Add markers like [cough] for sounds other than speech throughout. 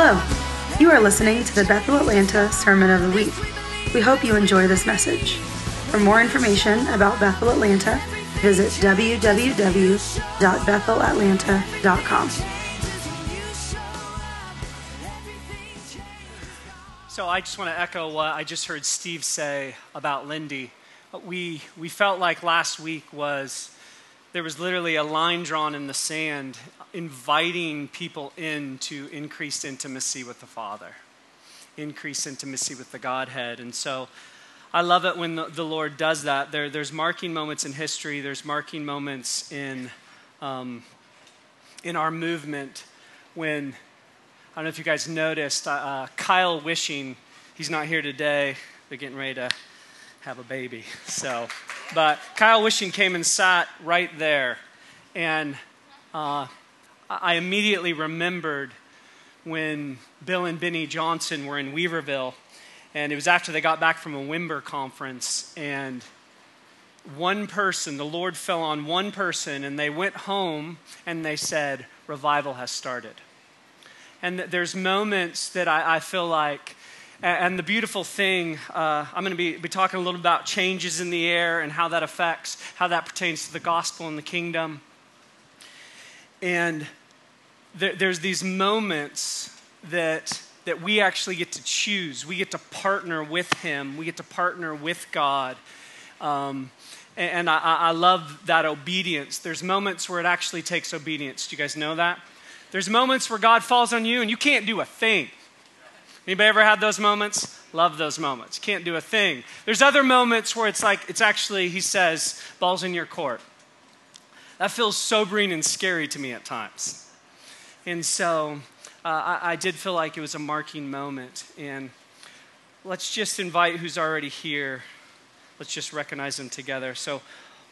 Hello. You are listening to the Bethel Atlanta Sermon of the Week. We hope you enjoy this message. For more information about Bethel Atlanta, visit www.bethelatlanta.com. So I just want to echo what I just heard Steve say about Lindy. We, we felt like last week was, there was literally a line drawn in the sand inviting people into increased intimacy with the Father, increased intimacy with the Godhead. And so I love it when the, the Lord does that. There, there's marking moments in history, there's marking moments in, um, in our movement when I don't know if you guys noticed, uh, uh, Kyle Wishing, he's not here today. They're getting ready to have a baby. So, but Kyle Wishing came and sat right there. And uh, I immediately remembered when Bill and Beni Johnson were in Weaverville. And it was after they got back from a Wimber conference. And one person, the Lord fell on one person, and they went home and they said, Revival has started. And there's moments that I, I feel like, and the beautiful thing, uh, I'm going to be, be talking a little about changes in the air and how that affects, how that pertains to the gospel and the kingdom. And there, there's these moments that, that we actually get to choose. We get to partner with Him, we get to partner with God. Um, and, and I, I love that obedience. There's moments where it actually takes obedience. Do you guys know that? There's moments where God falls on you and you can't do a thing. Anybody ever had those moments? Love those moments. Can't do a thing. There's other moments where it's like, it's actually, he says, ball's in your court. That feels sobering and scary to me at times. And so uh, I, I did feel like it was a marking moment. And let's just invite who's already here. Let's just recognize them together. So,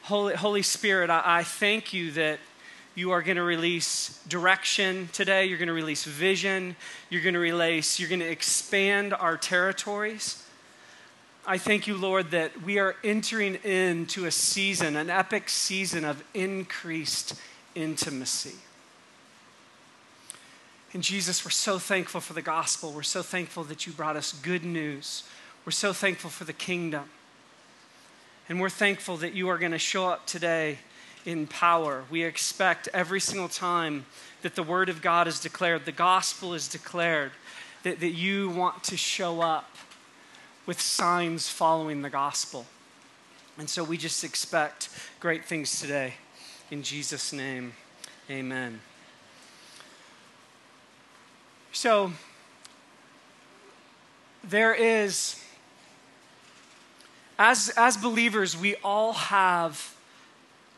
Holy, Holy Spirit, I, I thank you that you are going to release direction today. You're going to release vision. You're going to release, you're going to expand our territories. I thank you, Lord, that we are entering into a season, an epic season of increased intimacy. And Jesus, we're so thankful for the gospel. We're so thankful that you brought us good news. We're so thankful for the kingdom. And we're thankful that you are going to show up today in power. We expect every single time that the Word of God is declared, the gospel is declared, that, that you want to show up with signs following the gospel. And so we just expect great things today. In Jesus' name, amen. So, there is, as, as believers, we all have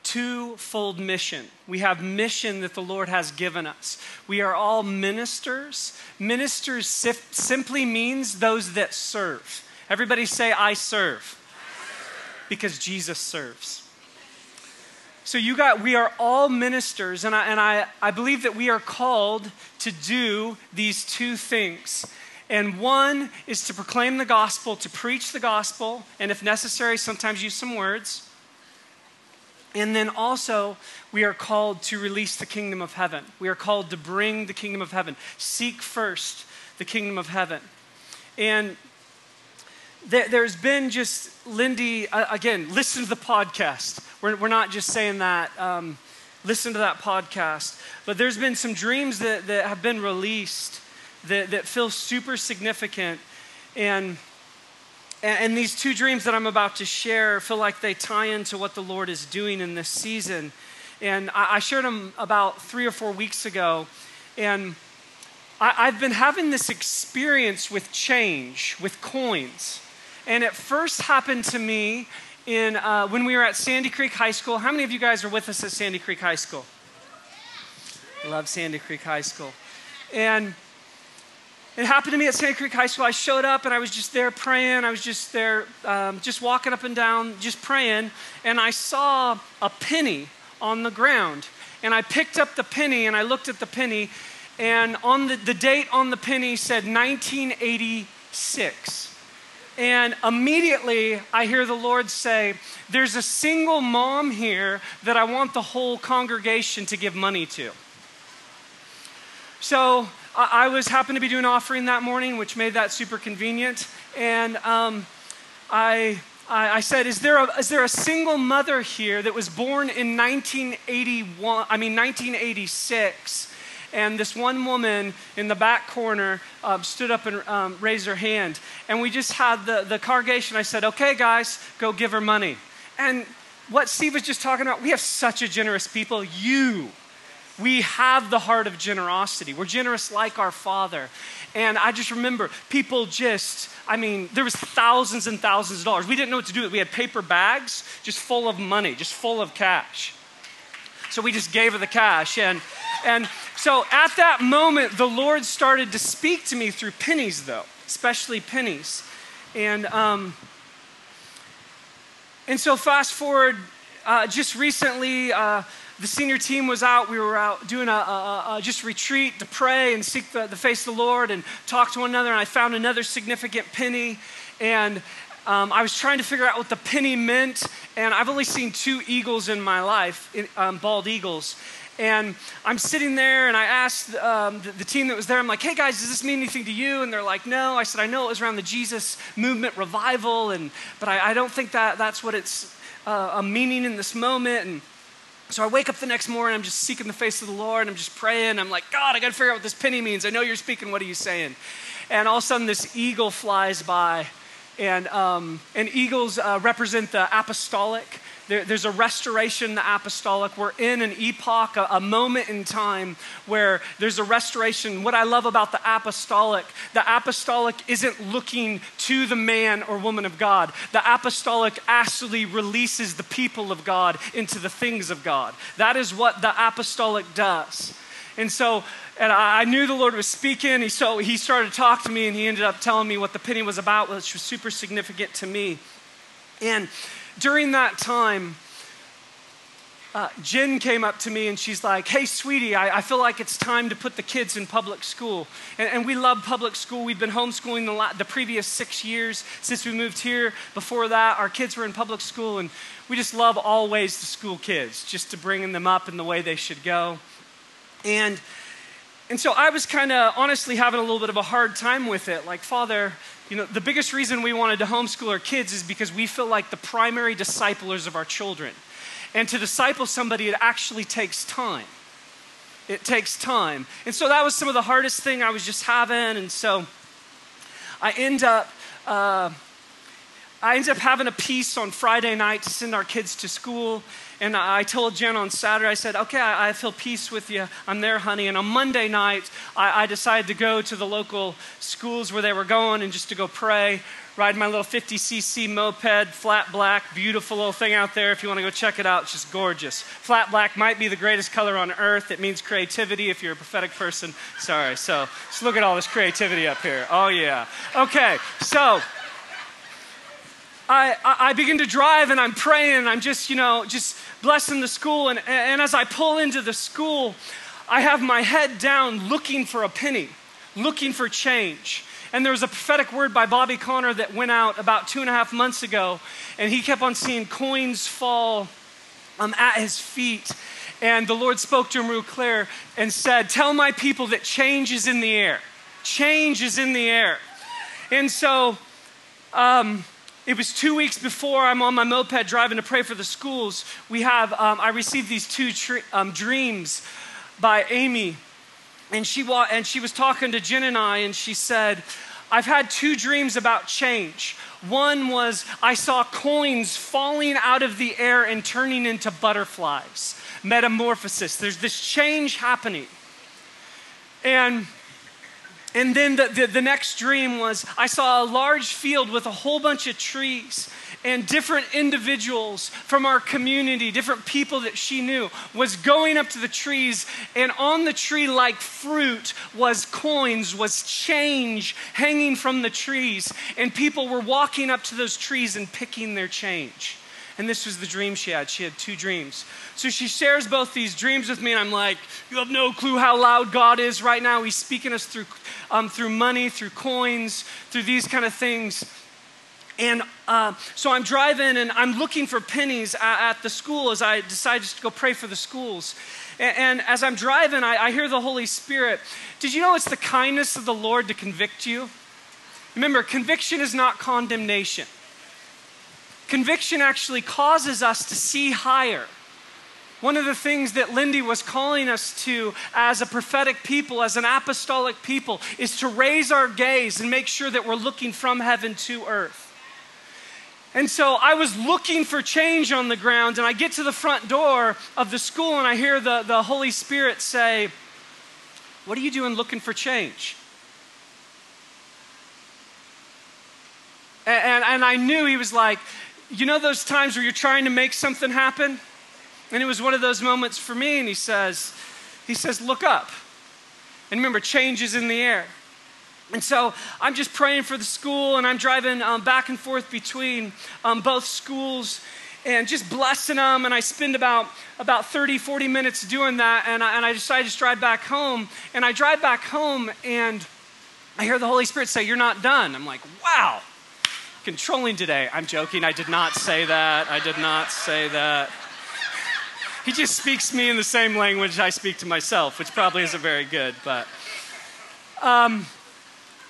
twofold mission. We have mission that the Lord has given us. We are all ministers. Ministers simply means those that serve. Everybody say, I serve. Because Jesus serves. So you got we are all ministers, and I and I, I believe that we are called to do these two things. And one is to proclaim the gospel, to preach the gospel, and if necessary, sometimes use some words. And then also, we are called to release the kingdom of heaven. We are called to bring the kingdom of heaven. Seek first the kingdom of heaven. And there's been just, Lindy, again, listen to the podcast. We're, we're not just saying that. Um, listen to that podcast. But there's been some dreams that, that have been released that, that feel super significant. And and, these two dreams that I'm about to share feel like they tie into what the Lord is doing in this season. And I, shared them about three or four weeks ago. And I, have been having this experience with change, with coins. And it first happened to me in, uh, when we were at Sandy Creek High School. How many of you guys are with us at Sandy Creek High School? Love Sandy Creek High School. And it happened to me at Sandy Creek High School. I showed up and I was just there praying. I was just there, um, just walking up and down, just praying. And I saw a penny on the ground. And I picked up the penny and I looked at the penny. And on the, the date on the penny said 1986. And immediately I hear the Lord say, There's a single mom here that I want the whole congregation to give money to. So I, was happened to be doing offering that morning, which made that super convenient. And um, I, I, I, said, is there, a, is there a single mother here that was born in 1981, I mean 1986? And this one woman in the back corner uh, stood up and um, raised her hand. And we just had the, the congregation. I said, okay, guys, go give her money. And what Steve was just talking about, we have such a generous people. You, we have the heart of generosity. We're generous like our Father. And I just remember people just, I mean, there was thousands and thousands of dollars. We didn't know what to do. We had paper bags just full of money, just full of cash. So we just gave her the cash. And, and so at that moment, the Lord started to speak to me through pennies, though, especially pennies. And, um, and so fast forward, uh, just recently, uh, the senior team was out. We were out doing a, a, a just retreat to pray and seek the, the, face of the Lord and talk to one another. And I found another significant penny. And um, I was trying to figure out what the penny meant. And I've only seen two eagles in my life, um, bald eagles. And I'm sitting there and I asked um, the, the, team that was there, I'm like, hey guys, does this mean anything to you? And they're like, no. I said, I know it was around the Jesus movement revival, and, but I, I don't think that that's what it's uh, a meaning in this moment. And so I wake up the next morning, I'm just seeking the face of the Lord, I'm just praying. I'm like, God, I got to figure out what this penny means. I know you're speaking. What are you saying? And all of a sudden, this eagle flies by. And, um, and eagles uh, represent the apostolic. There, there's a restoration the apostolic. We're in an epoch, a, a, moment in time where there's a restoration. What I love about the apostolic, the apostolic isn't looking to the man or woman of God. The apostolic actually releases the people of God into the things of God. That is what the apostolic does. And so, and I knew the Lord was speaking. He, so he started to talk to me, and he ended up telling me what the penny was about, which was super significant to me. And during that time, uh, Jen came up to me and she's like, Hey, sweetie, I, I, feel like it's time to put the kids in public school. And, and we love public school. We've been homeschooling the, la- the previous six years since we moved here. Before that, our kids were in public school, and we just love all ways to school kids, just to bringing them up in the way they should go. And and so I was kind of honestly having a little bit of a hard time with it. Like, Father, you know, the biggest reason we wanted to homeschool our kids is because we feel like the primary disciplers of our children. And to disciple somebody, it actually takes time. It takes time. And so that was some of the hardest thing I was just having. And so I end up. Uh, I end up having a piece on Friday night to send our kids to school. And I told Jen on Saturday, I said, okay, I, I feel peace with you. I'm there, honey. And on Monday night, I, I, decided to go to the local schools where they were going and just to go pray, ride my little 50cc moped, flat black, beautiful little thing out there. If you want to go check it out, it's just gorgeous. Flat black might be the greatest color on earth. It means creativity if you're a prophetic person. Sorry. So just look at all this creativity up here. Oh, yeah. Okay. So. I, I begin to drive and I'm praying. I'm just, you know, just blessing the school. And, and as I pull into the school, I have my head down looking for a penny, looking for change. And there was a prophetic word by Bobby Conner that went out about two and a half months ago. And he kept on seeing coins fall um, at his feet. And the Lord spoke to him real clear and said, Tell my people that change is in the air. Change is in the air. And so, um, it was two weeks before I'm on my moped driving to pray for the schools. We have, um, I received these two um, dreams by Amy. And she, wa- and she was talking to Jen and I, and she said, I've had two dreams about change. One was I saw coins falling out of the air and turning into butterflies, metamorphosis. There's this change happening. And and then the, the, the, next dream was I saw a large field with a whole bunch of trees and different individuals from our community, different people that she knew, was going up to the trees, and on the tree, like fruit, was coins, was change hanging from the trees, and people were walking up to those trees and picking their change. And this was the dream she had. She had two dreams. So she shares both these dreams with me, and I'm like, You have no clue how loud God is right now. He's speaking us through, um, through money, through coins, through these kind of things. And uh, so I'm driving and I'm looking for pennies at, at, the school as I decide just to go pray for the schools. And, and as I'm driving, I, I hear the Holy Spirit. Did you know it's the kindness of the Lord to convict you? Remember, conviction is not condemnation. Conviction actually causes us to see higher. One of the things that Lindy was calling us to as a prophetic people, as an apostolic people, is to raise our gaze and make sure that we're looking from heaven to earth. And so I was looking for change on the ground, and I get to the front door of the school, and I hear the, the Holy Spirit say, What are you doing looking for change? And, and, and I knew he was like, You know those times where you're trying to make something happen? And it was one of those moments for me, and he says, he says, look up. And remember, change is in the air. And so I'm just praying for the school, and I'm driving um, back and forth between um, both schools and just blessing them. And I spend about, about 30, 40 minutes doing that. And I, and I decide to drive back home. And I drive back home, and I hear the Holy Spirit say, You're not done. I'm like, Wow, controlling today. I'm joking. I did not say that. I did not say that he just speaks me in the same language I speak to myself, which probably isn't very good, but. Um,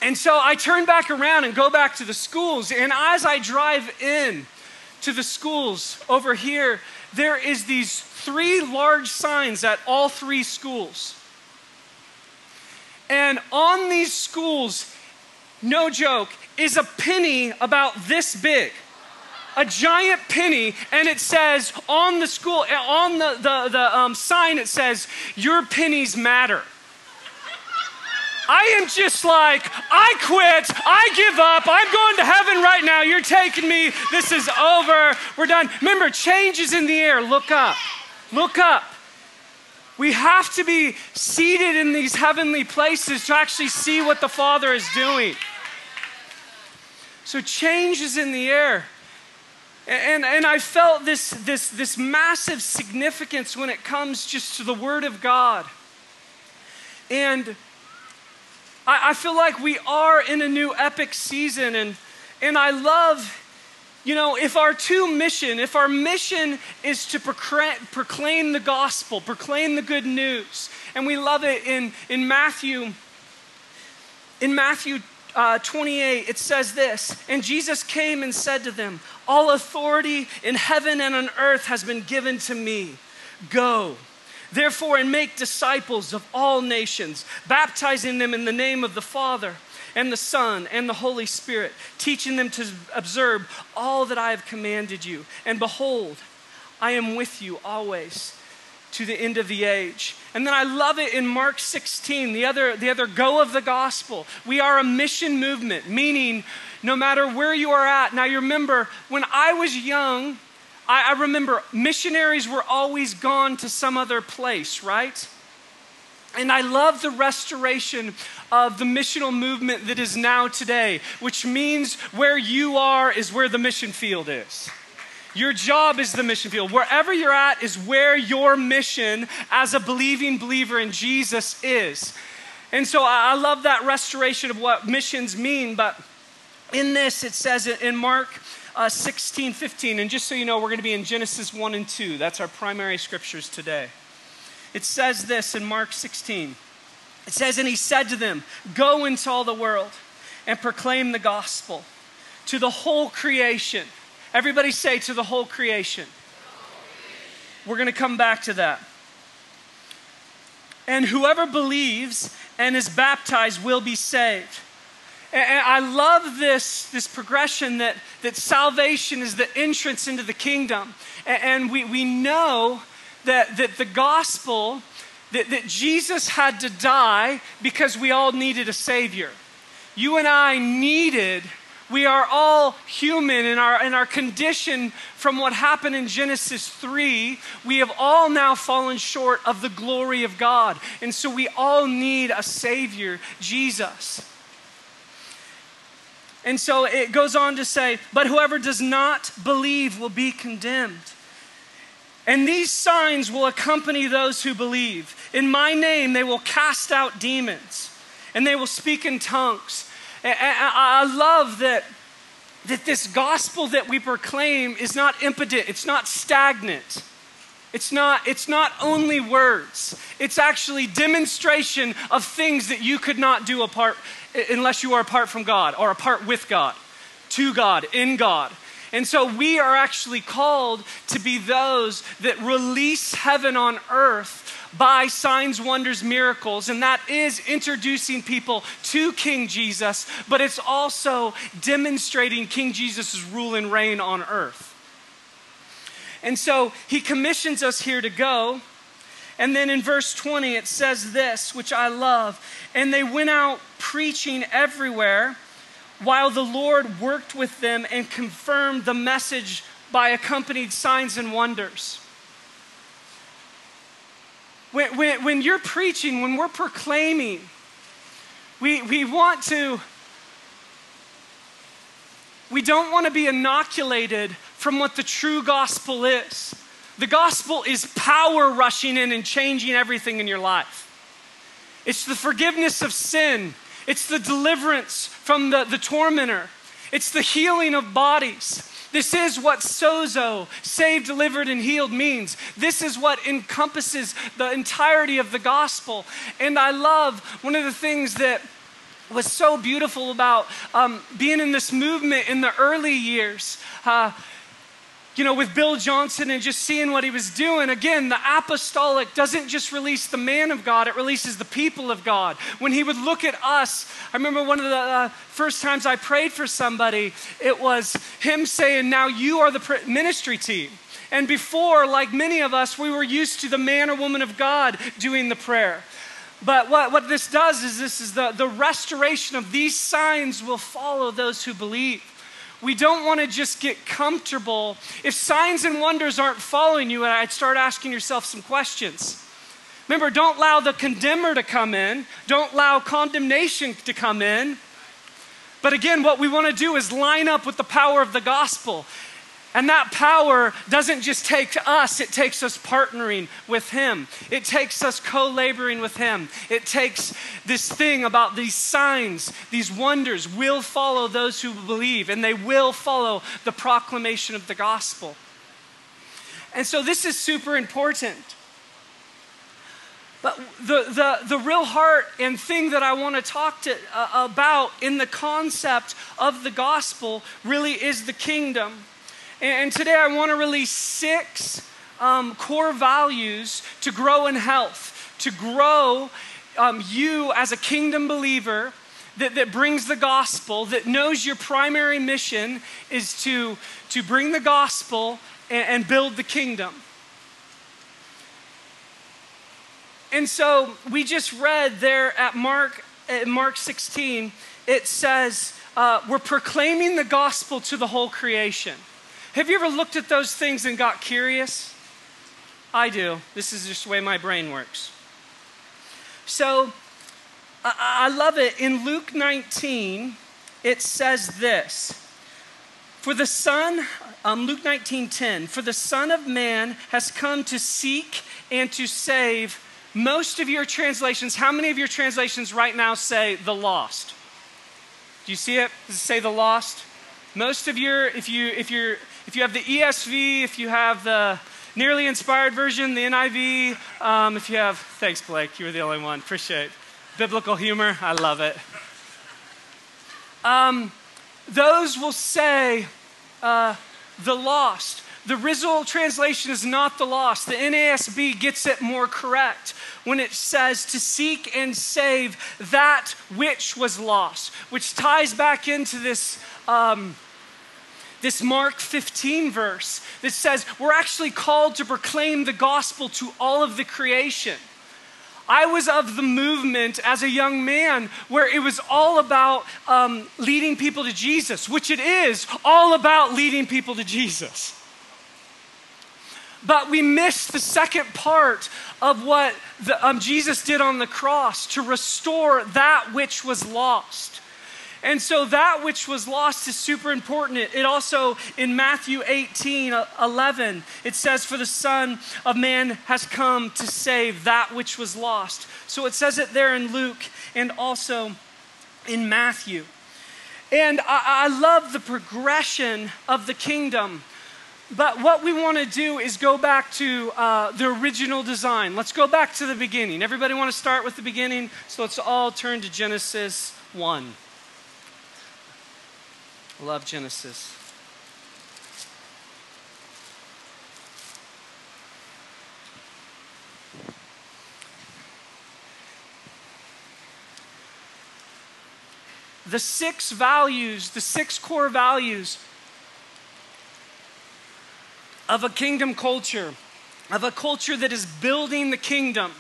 and so I turn back around and go back to the schools. And as I drive in to the schools over here, there is these three large signs at all three schools. And on these schools, no joke, is a penny about this big a giant penny, and it says on the school, on the, the, the um, sign, it says, Your pennies matter. I am just like, I quit. I give up. I'm going to heaven right now. You're taking me. This is over. We're done. Remember, change is in the air. Look up. Look up. We have to be seated in these heavenly places to actually see what the Father is doing. So, change is in the air. And, and I felt this, this, this massive significance when it comes just to the Word of God. And I, I feel like we are in a new epic season. And, and I love, you know, if our two mission, if our mission is to proclaim, proclaim the gospel, proclaim the good news, and we love it in, in Matthew, in Matthew uh, 28, it says this And Jesus came and said to them, All authority in heaven and on earth has been given to me. Go. Therefore, and make disciples of all nations, baptizing them in the name of the Father and the Son and the Holy Spirit, teaching them to observe all that I have commanded you. And behold, I am with you always to the end of the age. And then I love it in Mark 16, the other, the other go of the gospel. We are a mission movement, meaning no matter where you are at. Now, you remember when I was young, I, I remember missionaries were always gone to some other place, right? And I love the restoration of the missional movement that is now today, which means where you are is where the mission field is. Your job is the mission field. Wherever you're at is where your mission as a believing believer in Jesus is. And so I love that restoration of what missions mean. But in this, it says in Mark uh, 16, 15, and just so you know, we're going to be in Genesis 1 and 2. That's our primary scriptures today. It says this in Mark 16. It says, And he said to them, Go into all the world and proclaim the gospel to the whole creation. Everybody say to the whole creation. We're going to come back to that. And whoever believes and is baptized will be saved. And I love this, this progression that, that salvation is the entrance into the kingdom. And we, we know that, that the gospel, that, that Jesus had to die because we all needed a Savior. You and I needed we are all human in our, in our condition from what happened in Genesis 3. We have all now fallen short of the glory of God. And so we all need a Savior, Jesus. And so it goes on to say, But whoever does not believe will be condemned. And these signs will accompany those who believe. In my name, they will cast out demons and they will speak in tongues. I love that, that this gospel that we proclaim is not impotent, it's not stagnant. It's not, it's not only words. It's actually demonstration of things that you could not do apart unless you are apart from God or apart with God, to God, in God. And so we are actually called to be those that release heaven on earth by signs, wonders, miracles. And that is introducing people to King Jesus, but it's also demonstrating King Jesus' rule and reign on earth. And so he commissions us here to go. And then in verse 20, it says this, which I love. And they went out preaching everywhere while the Lord worked with them and confirmed the message by accompanied signs and wonders. When, when, when you're preaching, when we're proclaiming, we, we want to, we don't want to be inoculated from what the true gospel is. The gospel is power rushing in and changing everything in your life. It's the forgiveness of sin, it's the deliverance from the, the tormentor, it's the healing of bodies. This is what sozo, saved, delivered, and healed means. This is what encompasses the entirety of the gospel. And I love one of the things that was so beautiful about um, being in this movement in the early years. Uh, you know, with Bill Johnson and just seeing what he was doing, again, the apostolic doesn't just release the man of God, it releases the people of God. When he would look at us, I remember one of the uh, first times I prayed for somebody, it was him saying, Now you are the ministry team. And before, like many of us, we were used to the man or woman of God doing the prayer. But what, what this does is this is the, the restoration of these signs will follow those who believe. We don't want to just get comfortable. If signs and wonders aren't following you, I'd start asking yourself some questions. Remember, don't allow the condemner to come in, don't allow condemnation to come in. But again, what we want to do is line up with the power of the gospel. And that power doesn't just take us, it takes us partnering with Him. It takes us co laboring with Him. It takes this thing about these signs, these wonders will follow those who believe, and they will follow the proclamation of the gospel. And so this is super important. But the, the, the real heart and thing that I want to talk to, uh, about in the concept of the gospel really is the kingdom. And today I want to release six um, core values to grow in health, to grow um, you as a kingdom believer that, that brings the gospel, that knows your primary mission is to, to bring the gospel and, and build the kingdom. And so we just read there at Mark, at Mark 16, it says, uh, We're proclaiming the gospel to the whole creation. Have you ever looked at those things and got curious? I do. This is just the way my brain works. So I, I love it. In Luke 19, it says this. For the Son, um, Luke 19 10, for the Son of Man has come to seek and to save. Most of your translations, how many of your translations right now say the lost? Do you see it? Does it say the lost? Most of your, if you if you're if you have the ESV, if you have the nearly inspired version, the NIV, um, if you have, thanks, Blake, you were the only one. Appreciate biblical humor. I love it. Um, those will say uh, the lost. The Rizal translation is not the lost. The NASB gets it more correct when it says to seek and save that which was lost, which ties back into this. Um, this Mark 15 verse that says we're actually called to proclaim the gospel to all of the creation. I was of the movement as a young man where it was all about um, leading people to Jesus, which it is all about leading people to Jesus. But we missed the second part of what the, um, Jesus did on the cross to restore that which was lost. And so that which was lost is super important. It also, in Matthew 18 uh, 11, it says, For the Son of Man has come to save that which was lost. So it says it there in Luke and also in Matthew. And I, I love the progression of the kingdom. But what we want to do is go back to uh, the original design. Let's go back to the beginning. Everybody want to start with the beginning? So let's all turn to Genesis 1. Love Genesis. the six values, the six core values of a kingdom culture, of a culture that is building the kingdom,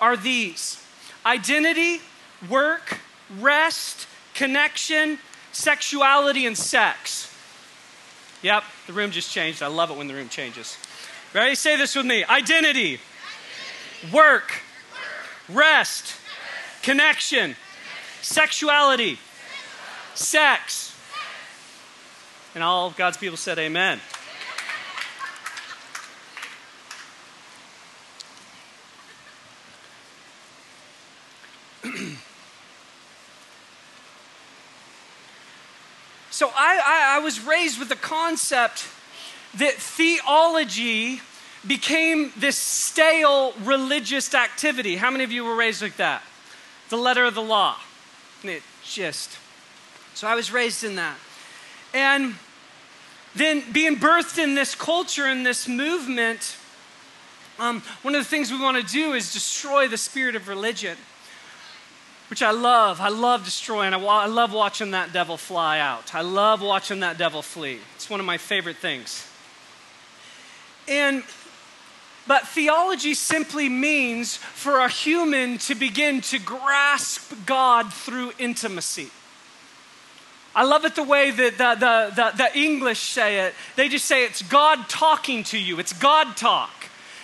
are these identity, work, rest, connection, sexuality, and sex. Yep, the room just changed. I love it when the room changes. Ready? Say this with me identity, work, rest, connection, sexuality, sex. And all God's people said, Amen. so I, I, I, was raised with the concept that theology became this stale religious activity. How many of you were raised like that? The letter of the law. It just. So I was raised in that. And then being birthed in this culture and this movement, um, one of the things we want to do is destroy the spirit of religion, which I love. I love destroying. I, I love watching that devil fly out. I love watching that devil flee. It's one of my favorite things. And but theology simply means for a human to begin to grasp God through intimacy. I love it the way that the, the, the, the, English say it. They just say it's God talking to you, it's God talk.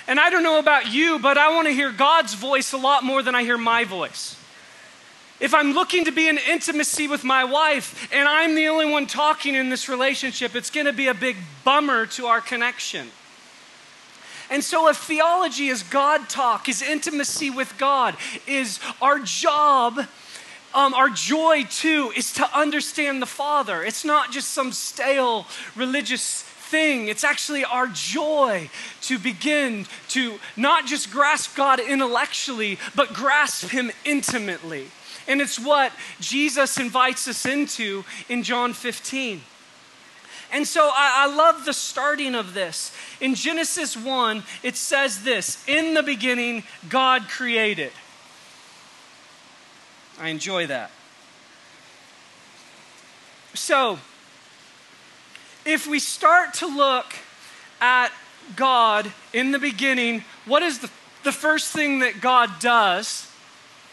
And I don't know about you, but I want to hear God's voice a lot more than I hear my voice. If I'm looking to be in intimacy with my wife and I'm the only one talking in this relationship, it's going to be a big bummer to our connection. And so, if theology is God talk, is intimacy with God, is our job, um, our joy too, is to understand the Father. It's not just some stale religious thing. It's actually our joy to begin to not just grasp God intellectually, but grasp Him intimately. And it's what Jesus invites us into in John 15. And so I, I, love the starting of this. In Genesis 1, it says this In the beginning, God created. I enjoy that. So, if we start to look at God in the beginning, what is the, the first thing that God does?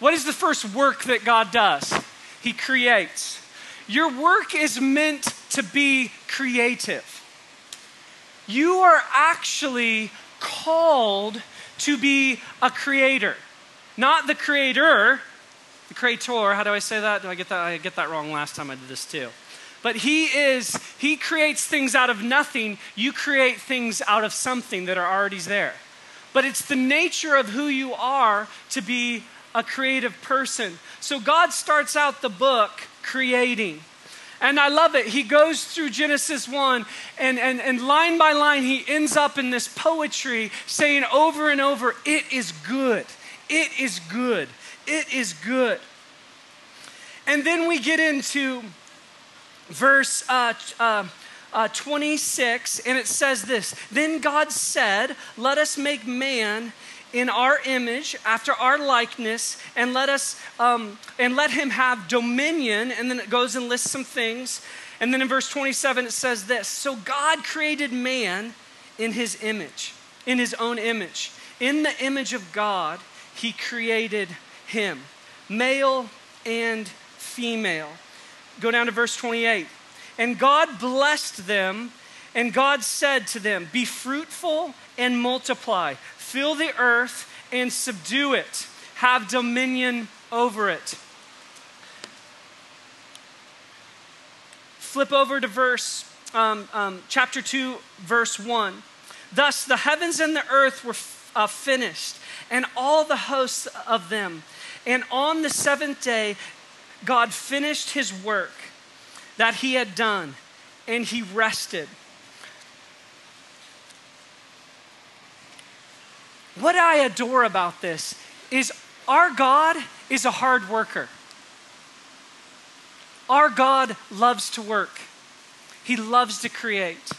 What is the first work that God does? He creates. Your work is meant to be creative. You are actually called to be a creator, not the creator, the creator. How do I say that? Do I get that? I get that wrong last time I did this too. But he is, he creates things out of nothing. You create things out of something that are already there. But it's the nature of who you are to be a creative person. So God starts out the book creating. And I love it. He goes through Genesis 1, and, and, and line by line, he ends up in this poetry saying over and over, It is good. It is good. It is good. And then we get into verse uh, uh, uh, 26, and it says this Then God said, Let us make man in our image, after our likeness, and let us um, and let him have dominion. And then it goes and lists some things. And then in verse 27 it says this: So God created man in his image, in his own image. In the image of God, he created him, male and female. Go down to verse 28. And God blessed them, and God said to them, Be fruitful and multiply Fill the earth and subdue it, have dominion over it. Flip over to verse, um, um, chapter 2, verse 1. Thus the heavens and the earth were uh, finished, and all the hosts of them. And on the seventh day, God finished his work that he had done, and he rested. What I adore about this is our God is a hard worker. Our God loves to work, He loves to create.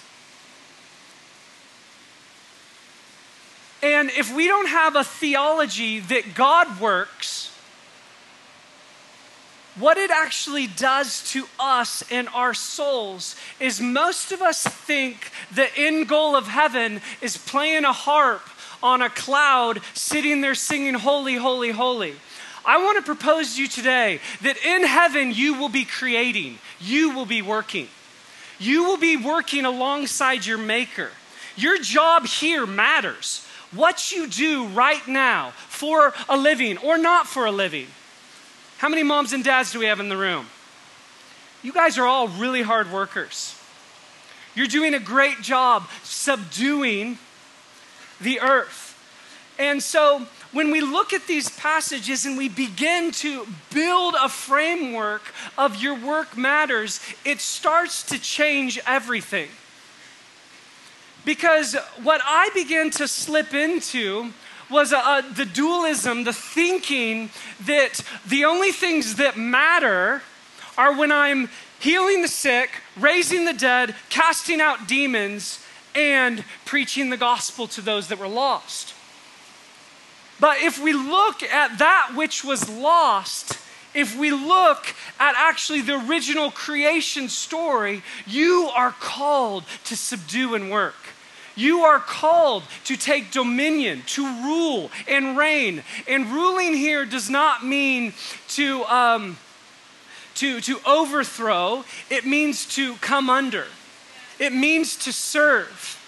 And if we don't have a theology that God works, what it actually does to us and our souls is most of us think the end goal of heaven is playing a harp on a cloud sitting there singing, Holy, Holy, Holy. I want to propose to you today that in heaven you will be creating, you will be working. You will be working alongside your Maker. Your job here matters. What you do right now for a living or not for a living. How many moms and dads do we have in the room? You guys are all really hard workers. You're doing a great job subduing the earth. And so when we look at these passages and we begin to build a framework of your work matters, it starts to change everything. Because what I began to slip into was uh, uh, the dualism, the thinking that the only things that matter are when I'm healing the sick, raising the dead, casting out demons, and preaching the gospel to those that were lost. But if we look at that which was lost, if we look at actually the original creation story, you are called to subdue and work. You are called to take dominion, to rule and reign. And ruling here does not mean to, um, to, to overthrow, it means to come under, it means to serve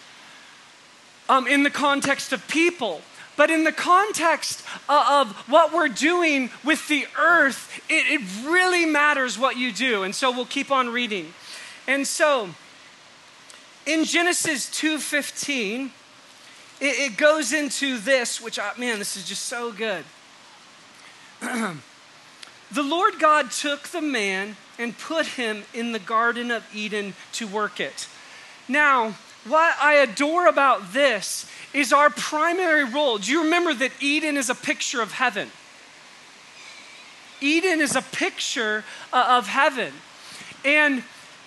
um, in the context of people. But in the context of what we're doing with the earth, it, it really matters what you do. And so we'll keep on reading. And so in Genesis 2:15, it, it goes into this, which I, man, this is just so good. [clears throat] the Lord God took the man and put him in the Garden of Eden to work it. Now, what I adore about this is our primary role. Do you remember that Eden is a picture of heaven? Eden is a picture uh, of heaven. And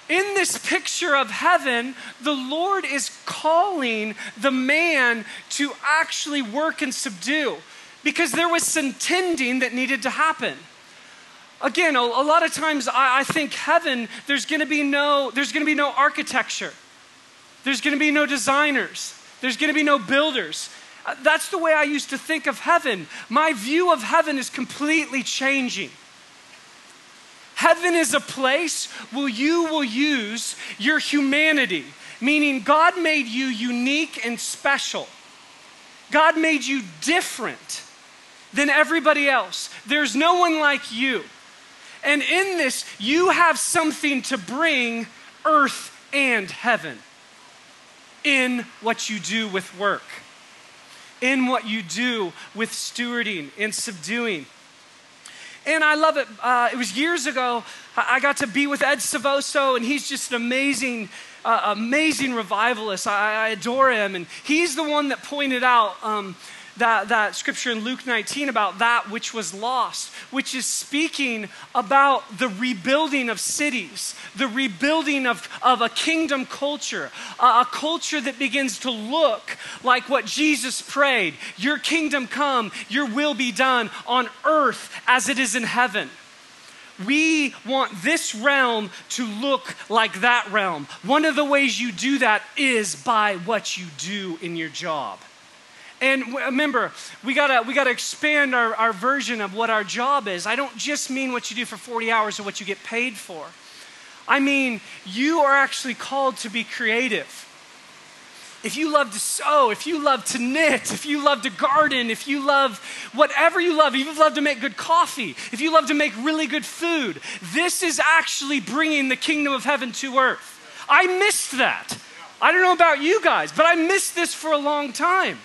in this picture of heaven, the Lord is calling the man to actually work and subdue because there was some tending that needed to happen. Again, a, lot of times I, I think heaven, there's gonna be no, there's gonna be no architecture. There's gonna be no designers. There's gonna be no builders. Uh, that's the way I used to think of heaven. My view of heaven is completely changing. Heaven is a place where you will use your humanity, meaning God made you unique and special. God made you different than everybody else. There's no one like you. And in this, you have something to bring earth and heaven in what you do with work, in what you do with stewarding and subduing. And I love it. Uh, it was years ago, I got to be with Ed Silvoso, and he's just an amazing, uh, amazing revivalist. I, I, adore him. And he's the one that pointed out um, that, that scripture in Luke 19 about that which was lost, which is speaking about the rebuilding of cities, the rebuilding of, of a kingdom culture, a, a culture that begins to look like what Jesus prayed Your kingdom come, your will be done on earth as it is in heaven. We want this realm to look like that realm. One of the ways you do that is by what you do in your job. And remember, we gotta, we gotta expand our, our version of what our job is. I don't just mean what you do for 40 hours or what you get paid for. I mean, you are actually called to be creative. If you love to sew, if you love to knit, if you love to garden, if you love whatever you love, if you love to make good coffee, if you love to make really good food, this is actually bringing the kingdom of heaven to earth. I missed that. I don't know about you guys, but I missed this for a long time.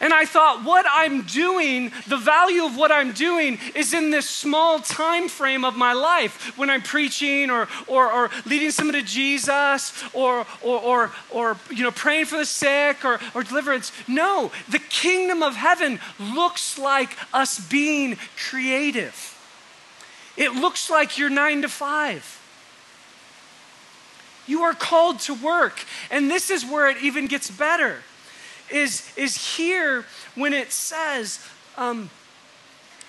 And I thought, what I'm doing, the value of what I'm doing is in this small time frame of my life when I'm preaching or, or, or leading someone to Jesus or, or, or, or, you know, praying for the sick or, or deliverance. No, the kingdom of heaven looks like us being creative. It looks like you're nine to five. You are called to work. And this is where it even gets better is, is here when it says um,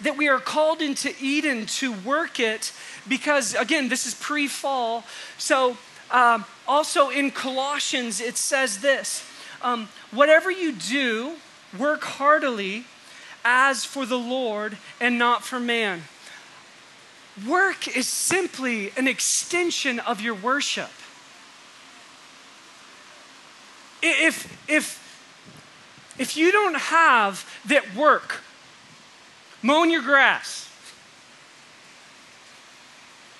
that we are called into Eden to work it because, again, this is pre fall. So, um, also in Colossians, it says this um, whatever you do, work heartily as for the Lord and not for man. Work is simply an extension of your worship. If, if if you don't have that work, mowing your grass,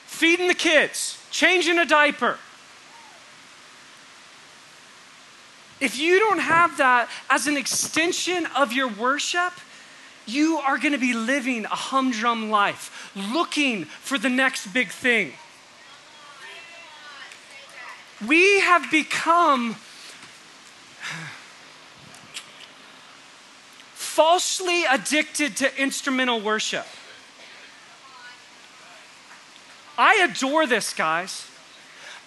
feeding the kids, changing a diaper, if you don't have that as an extension of your worship, you are going to be living a humdrum life, looking for the next big thing. We have become falsely addicted to instrumental worship. I adore this, guys.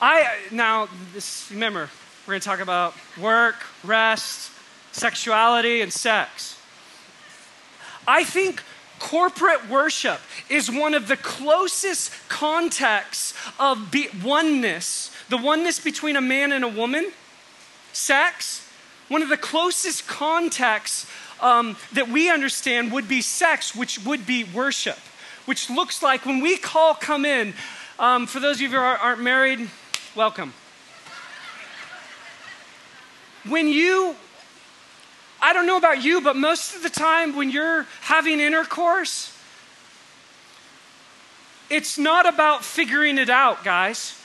I now this remember, we're going to talk about work, rest, sexuality and sex. I think corporate worship is one of the closest contexts of be- oneness, the oneness between a man and a woman, sex, one of the closest contexts um, that we understand would be sex, which would be worship, which looks like when we call come in, um, for those of you who aren't married, welcome. When you, I don't know about you, but most of the time when you're having intercourse, it's not about figuring it out, guys.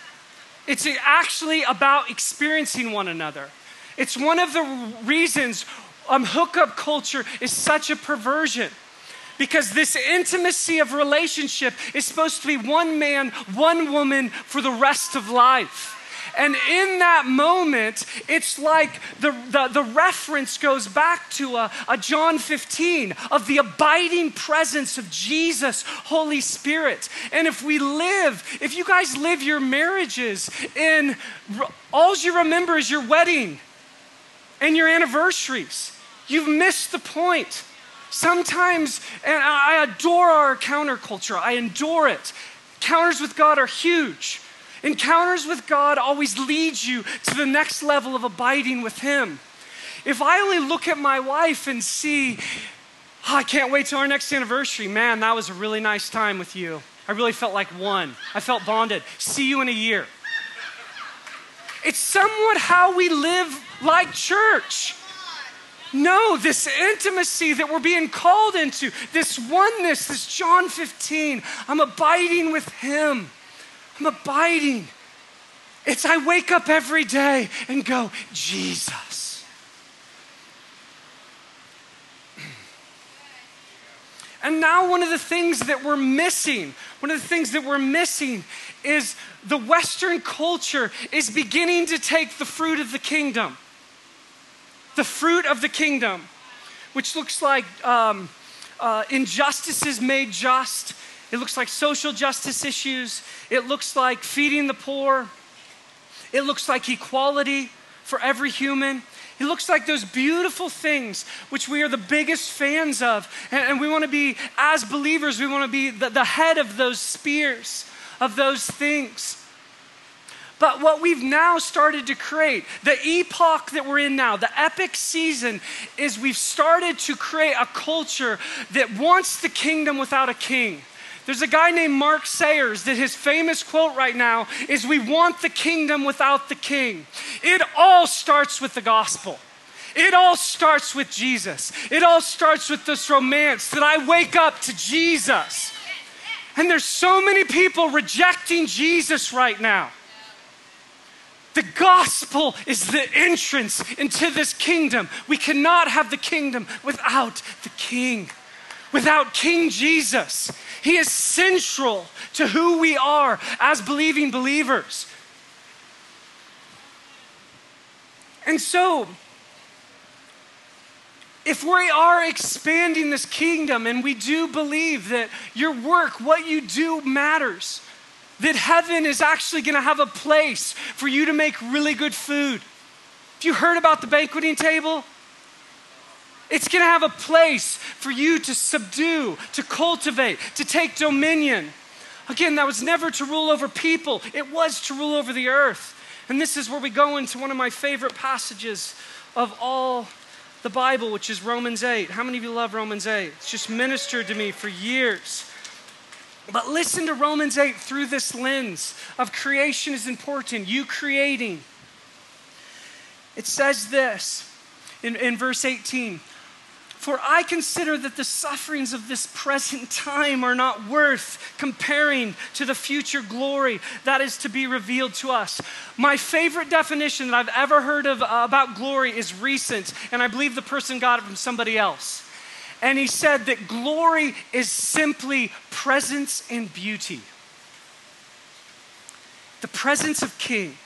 It's actually about experiencing one another. It's one of the reasons um, hookup culture is such a perversion because this intimacy of relationship is supposed to be one man, one woman for the rest of life. And in that moment, it's like the, the, the reference goes back to a, a, John 15 of the abiding presence of Jesus, Holy Spirit. And if we live, if you guys live your marriages in all you remember is your wedding and your anniversaries, You've missed the point. Sometimes, and I adore our counterculture, I adore it. Encounters with God are huge. Encounters with God always lead you to the next level of abiding with Him. If I only look at my wife and see, oh, I can't wait till our next anniversary, man, that was a really nice time with you. I really felt like one. I felt bonded. See you in a year. It's somewhat how we live like church. No, this intimacy that we're being called into, this oneness, this John 15, I'm abiding with Him. I'm abiding. It's I wake up every day and go, Jesus. And now, one of the things that we're missing, one of the things that we're missing is the Western culture is beginning to take the fruit of the kingdom the fruit of the kingdom, which looks like um, uh, injustices made just. It looks like social justice issues. It looks like feeding the poor. It looks like equality for every human. It looks like those beautiful things which we are the biggest fans of. And, we want to be, as believers, we want to be the, the head of those spears, of those things. But what we've now started to create, the epoch that we're in now, the epic season, is we've started to create a culture that wants the kingdom without a king. There's a guy named Mark Sayers that his famous quote right now is We want the kingdom without the king. It all starts with the gospel. It all starts with Jesus. It all starts with this romance that I wake up to Jesus. And there's so many people rejecting Jesus right now. The gospel is the entrance into this kingdom. We cannot have the kingdom without the king, without King Jesus. He is central to who we are as believing believers. And so, if we are expanding this kingdom and we do believe that your work, what you do, matters, that heaven is actually going to have a place for you to make really good food. Have you heard about the banqueting table? It's going to have a place for you to subdue, to cultivate, to take dominion. Again, that was never to rule over people, it was to rule over the earth. And this is where we go into one of my favorite passages of all the Bible, which is Romans 8. How many of you love Romans 8? It's just ministered to me for years. But listen to Romans 8 through this lens of creation is important, you creating. It says this in, in verse 18 For I consider that the sufferings of this present time are not worth comparing to the future glory that is to be revealed to us. My favorite definition that I've ever heard of uh, about glory is recent, and I believe the person got it from somebody else. And he said that glory is simply presence and beauty. The presence of King,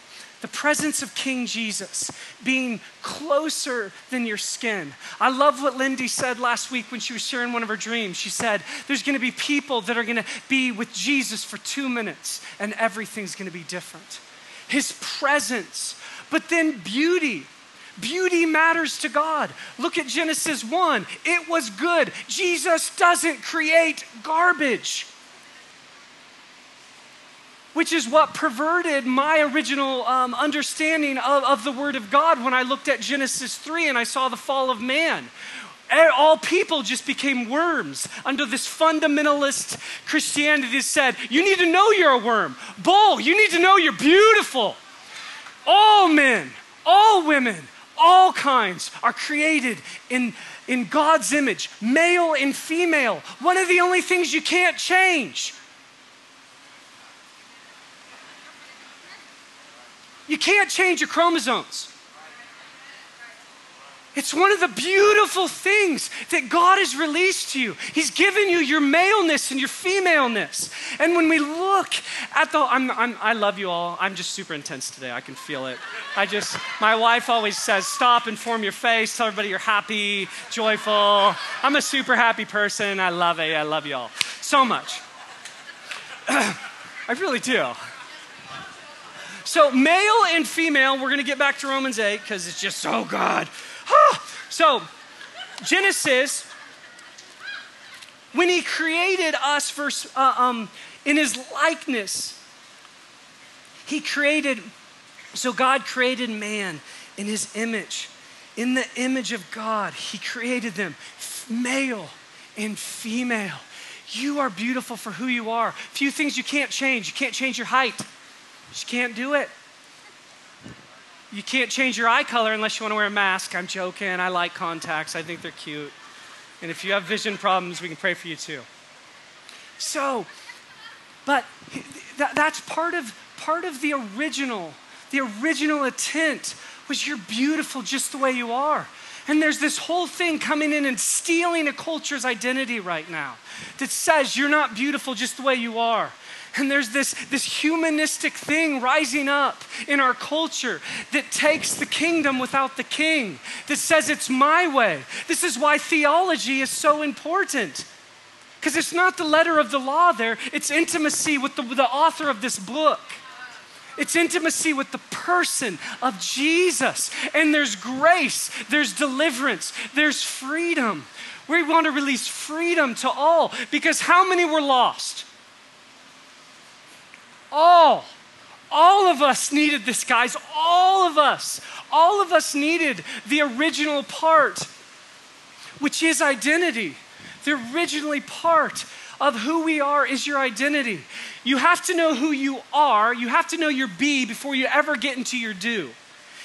the presence of King Jesus being closer than your skin. I love what Lindy said last week when she was sharing one of her dreams. She said, There's to be people that are to be with Jesus for two minutes, and everything's to be different. His presence, but then beauty. Beauty matters to God. Look at Genesis 1. It was good. Jesus doesn't create garbage. Which is what perverted my original um, understanding of, of the Word of God when I looked at Genesis 3 and I saw the fall of man all people just became worms under this fundamentalist Christianity that said, you need to know you're a worm. Bull, you need to know you're beautiful. All men, all women, all kinds are created in, in God's image, male and female. One of the only things you can't change. You can't change your chromosomes. It's one of the beautiful things that God has released to you. He's given you your maleness and your femaleness. And when we look at the, I'm, I'm, i love you all. I'm just super intense today. I can feel it. I just, my wife always says, stop and form your face. Tell everybody you're happy, joyful. I'm a super happy person. I love it. I love you all so much. [clears throat] I really do. So, male and female, we're going to get back to Romans 8 because it's just so good. So, Genesis, when he created us first, uh, um, in his likeness, he created, so God created man in his image. In the image of God, he created them male and female. You are beautiful for who you are. A Few things you can't change. You can't change your height. You can't do it. You can't change your eye color unless you want to wear a mask. I'm joking. I like contacts, I think they're cute. And if you have vision problems, we can pray for you too. So, but that, that's part of, part of the original. The original intent was you're beautiful just the way you are. And there's this whole thing coming in and stealing a culture's identity right now that says you're not beautiful just the way you are. And there's this, this humanistic thing rising up in our culture that takes the kingdom without the king, that says it's my way. This is why theology is so important. Because it's not the letter of the law there, it's intimacy with the, the author of this book. It's intimacy with the person of Jesus. And there's grace, there's deliverance, there's freedom. We want to release freedom to all because how many were lost? All. All of us needed this, guys. All of us. All of us needed the original part, which is identity. The originally part of who we are is your identity. You have to know who you are, you have to know your be before you ever get into your do.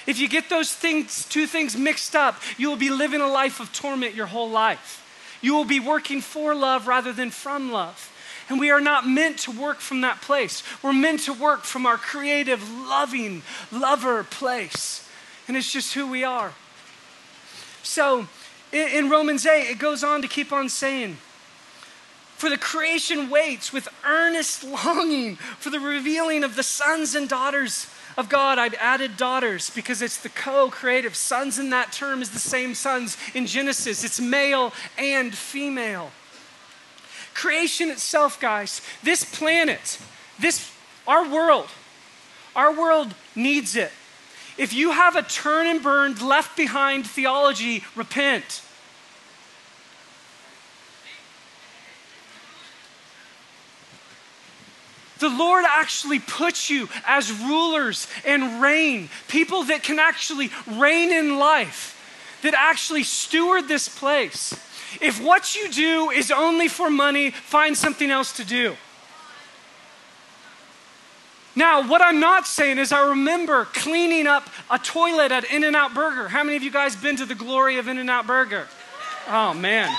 If you get those things, two things mixed up, you will be living a life of torment your whole life. You will be working for love rather than from love. And we are not meant to work from that place. We're meant to work from our creative, loving, lover place. And it's just who we are. So in, Romans 8, it goes on to keep on saying, for the creation waits with earnest [laughs] longing for the revealing of the sons and daughters of God. I've added daughters because it's the co creative. Sons in that term is the same sons in Genesis, it's male and female. Creation itself, guys, this planet, this, our world, our world needs it. If you have a turn and burned, left behind theology, repent. The Lord actually puts you as rulers and reign, people that can actually reign in life, that actually steward this place. If what you do is only for money, find something else to do. Now, what I'm not saying is, I remember cleaning up a toilet at In N Out Burger. How many of you guys been to the glory of In N Out Burger? Oh, man.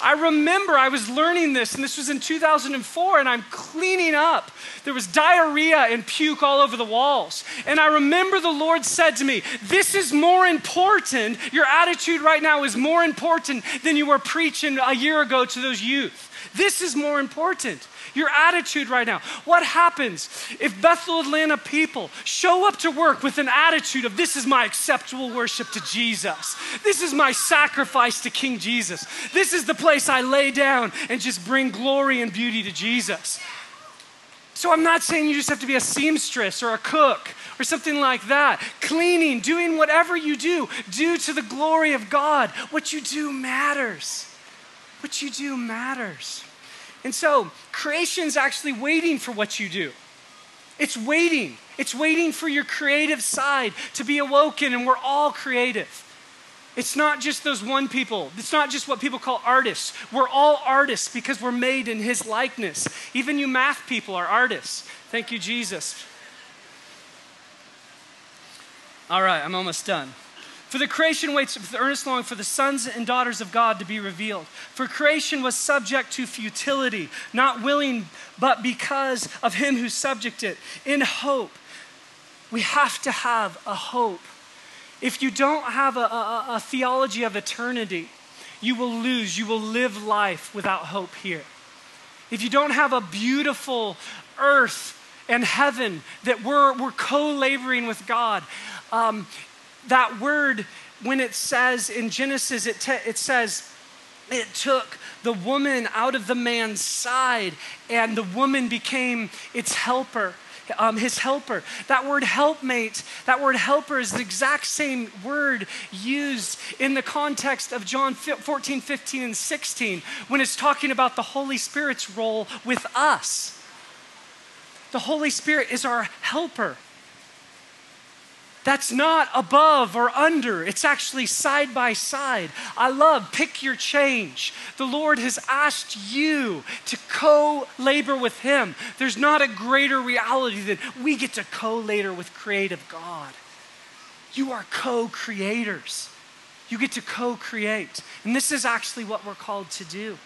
I remember I was learning this, and this was in 2004, and I'm cleaning up. There was diarrhea and puke all over the walls. And I remember the Lord said to me, This is more important. Your attitude right now is more important than you were preaching a year ago to those youth. This is more important. Your attitude right now. What happens if Bethel Atlanta people show up to work with an attitude of this is my acceptable worship to Jesus? This is my sacrifice to King Jesus. This is the place I lay down and just bring glory and beauty to Jesus. So I'm not saying you just have to be a seamstress or a cook or something like that. Cleaning, doing whatever you do, do to the glory of God. What you do matters. What you do matters. And so, creation's actually waiting for what you do. It's waiting. It's waiting for your creative side to be awoken, and we're all creative. It's not just those one people. It's not just what people call artists. We're all artists because we're made in His likeness. Even you math people are artists. Thank you, Jesus. All right, I'm almost done. For the creation waits with earnest longing for the sons and daughters of God to be revealed. For creation was subject to futility, not willing, but because of him who subjected it, in hope. We have to have a hope. If you don't have a, a, a theology of eternity, you will lose, you will live life without hope here. If you don't have a beautiful earth and heaven that we're, we're co laboring with God, um, that word, when it says in Genesis, it, te- it says, it took the woman out of the man's side, and the woman became its helper. Um, his helper. That word helpmate, that word helper is the exact same word used in the context of John 14, 15, and 16 when it's talking about the Holy Spirit's role with us. The Holy Spirit is our helper. That's not above or under, it's actually side by side. I love pick your change. The Lord has asked you to co labor with Him. There's not a greater reality than we get to co labor with creative God. You are co creators. You get to co create. And this is actually what we're called to do.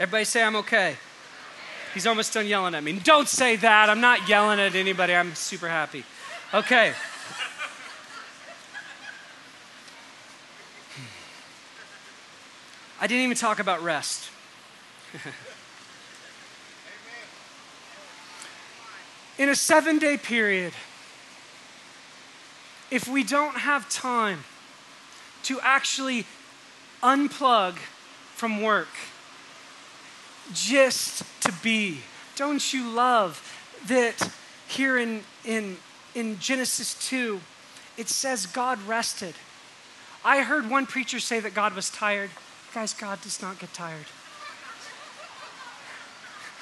Everybody say, I'm okay. He's almost done yelling at me. Don't say that. I'm not yelling at anybody. I'm super happy. Okay. I didn't even talk about rest. [laughs] In a seven day period, if we don't have time to actually unplug from work, just to be, don't you love that here in, in in Genesis 2, it says God rested. I heard one preacher say that God was tired. Guys, God does not get tired.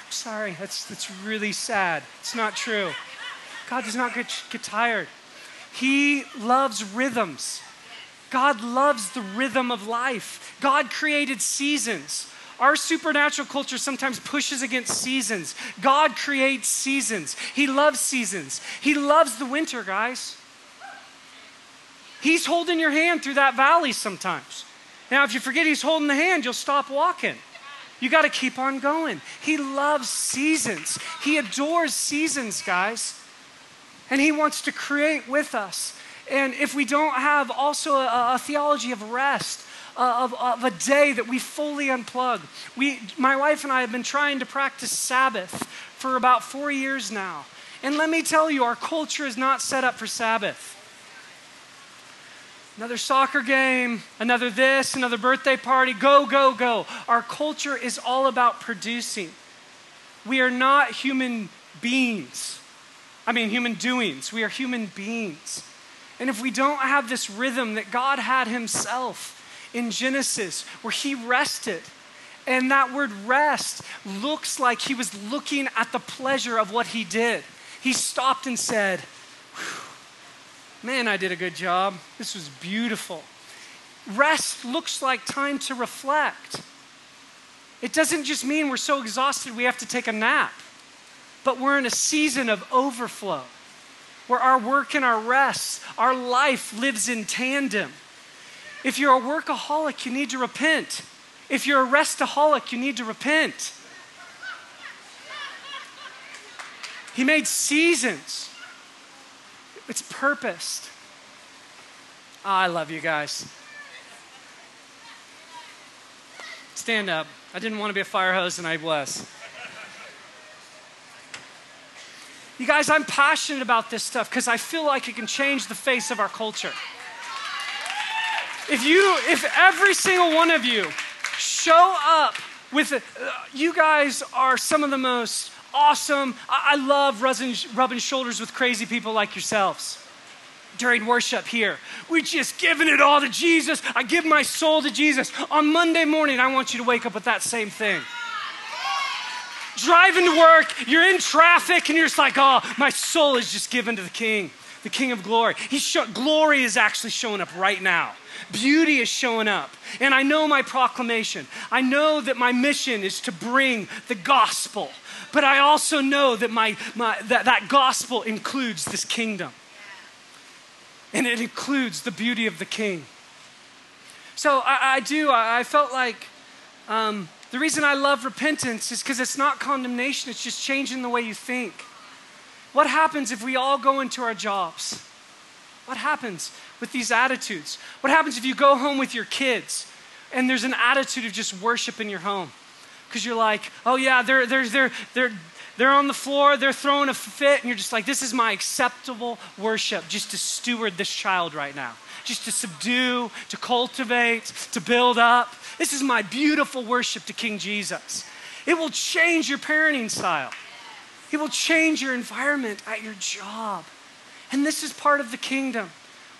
I'm sorry, that's, that's really sad. It's not true. God does not get, get tired. He loves rhythms. God loves the rhythm of life. God created seasons. Our supernatural culture sometimes pushes against seasons. God creates seasons. He loves seasons. He loves the winter, guys. He's holding your hand through that valley sometimes. Now, if you forget He's holding the hand, you'll stop walking. You got to keep on going. He loves seasons, He adores seasons, guys. And He wants to create with us. And if we don't have also a, a theology of rest, Uh, of, of, a day that we fully unplug, we, my wife and I have been trying to practice Sabbath for about four years now. And let me tell you, our culture is not set up for Sabbath. Another soccer game, another this, another birthday party, go, go, go. Our culture is all about producing. We are not human beings. I mean, human doings. We are human beings. And if we don't have this rhythm that God had Himself in Genesis, where He rested, and that word rest looks like He was looking at the pleasure of what He did. He stopped and said, Man, I did a good job. This was beautiful. Rest looks like time to reflect. It doesn't just mean we're so exhausted we have to take a nap, but we're in a season of overflow where our work and our rest, our life lives in tandem. If you're a workaholic, you need to repent. If you're a restaholic, you need to repent. He made seasons. It's purposed. Oh, I love you guys. Stand up. I didn't want to be a fire hose, and I was. You guys, I'm passionate about this stuff because I feel like it can change the face of our culture. If you, if every single one of you show up with it, uh, you guys are some of the most awesome. I, I love rubbing, rubbing shoulders with crazy people like yourselves during worship here. We're just giving it all to Jesus. I give my soul to Jesus. On Monday morning, I want you to wake up with that same thing driving to work, you're in traffic, and you're just like, oh, my soul is just given to the King, the King of glory. He's show- glory is actually showing up right now. Beauty is showing up. And I know my proclamation. I know that my mission is to bring the gospel. But I also know that my, my that, that gospel includes this kingdom. And it includes the beauty of the king. So I, I do, I, I felt like um, the reason I love repentance is because it's not condemnation, it's just changing the way you think. What happens if we all go into our jobs? What happens with these attitudes? What happens if you go home with your kids and there's an attitude of just worship in your home? Because you're like, oh yeah, they're, they're, they're, they're, they're on the floor, they're throwing a fit, and you're just like, this is my acceptable worship just to steward this child right now, just to subdue, to cultivate, to build up. This is my beautiful worship to King Jesus. It will change your parenting style, it will change your environment at your job. And this is part of the kingdom.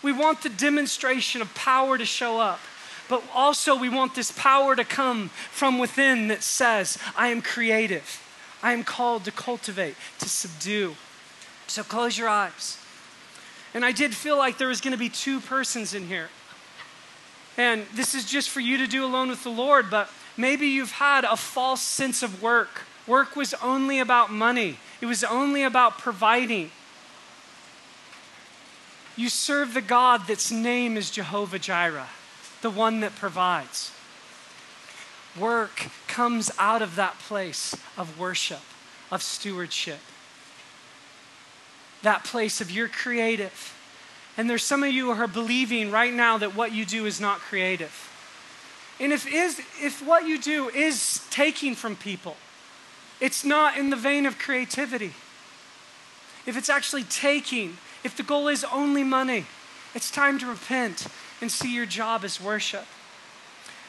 We want the demonstration of power to show up, but also we want this power to come from within that says, I am creative. I am called to cultivate, to subdue. So close your eyes. And I did feel like there was going to be two persons in here. And this is just for you to do alone with the Lord, but maybe you've had a false sense of work. Work was only about money, it was only about providing. You serve the God that's name is Jehovah Jireh, the one that provides. Work comes out of that place of worship, of stewardship. That place of you're creative and there's some of you who are believing right now that what you do is not creative. And if, is, if what you do is taking from people, it's not in the vein of creativity. If it's actually taking, if the goal is only money, it's time to repent and see your job as worship.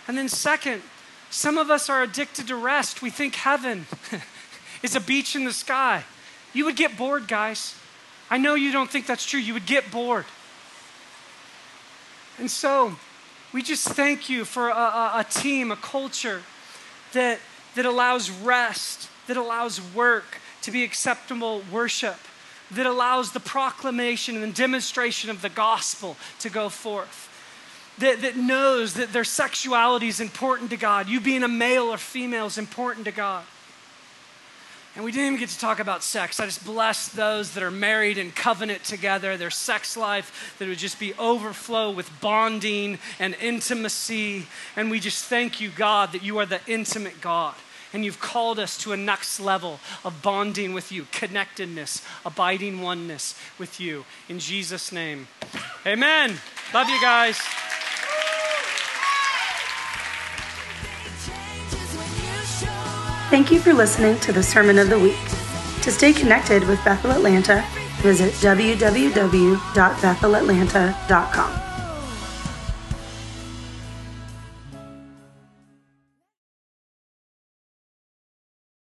And then, second, some of us are addicted to rest. We think heaven [laughs] is a beach in the sky. You would get bored, guys. I know you don't think that's true. You would get bored. And so, we just thank you for a, a, a, team, a culture that, that allows rest, that allows work to be acceptable worship, that allows the proclamation and the demonstration of the gospel to go forth. That, that knows that their sexuality is important to God. You being a male or female is important to God. And we didn't even get to talk about sex. I just bless those that are married in covenant together, their sex life, that would just be overflow with bonding and intimacy. And we just thank you, God, that you are the intimate God. And you've called us to a next level of bonding with you, connectedness, abiding oneness with you. In Jesus' name, amen. Love you guys. Thank you for listening to the Sermon of the Week. To stay connected with Bethel Atlanta, visit www.bethelatlanta.com.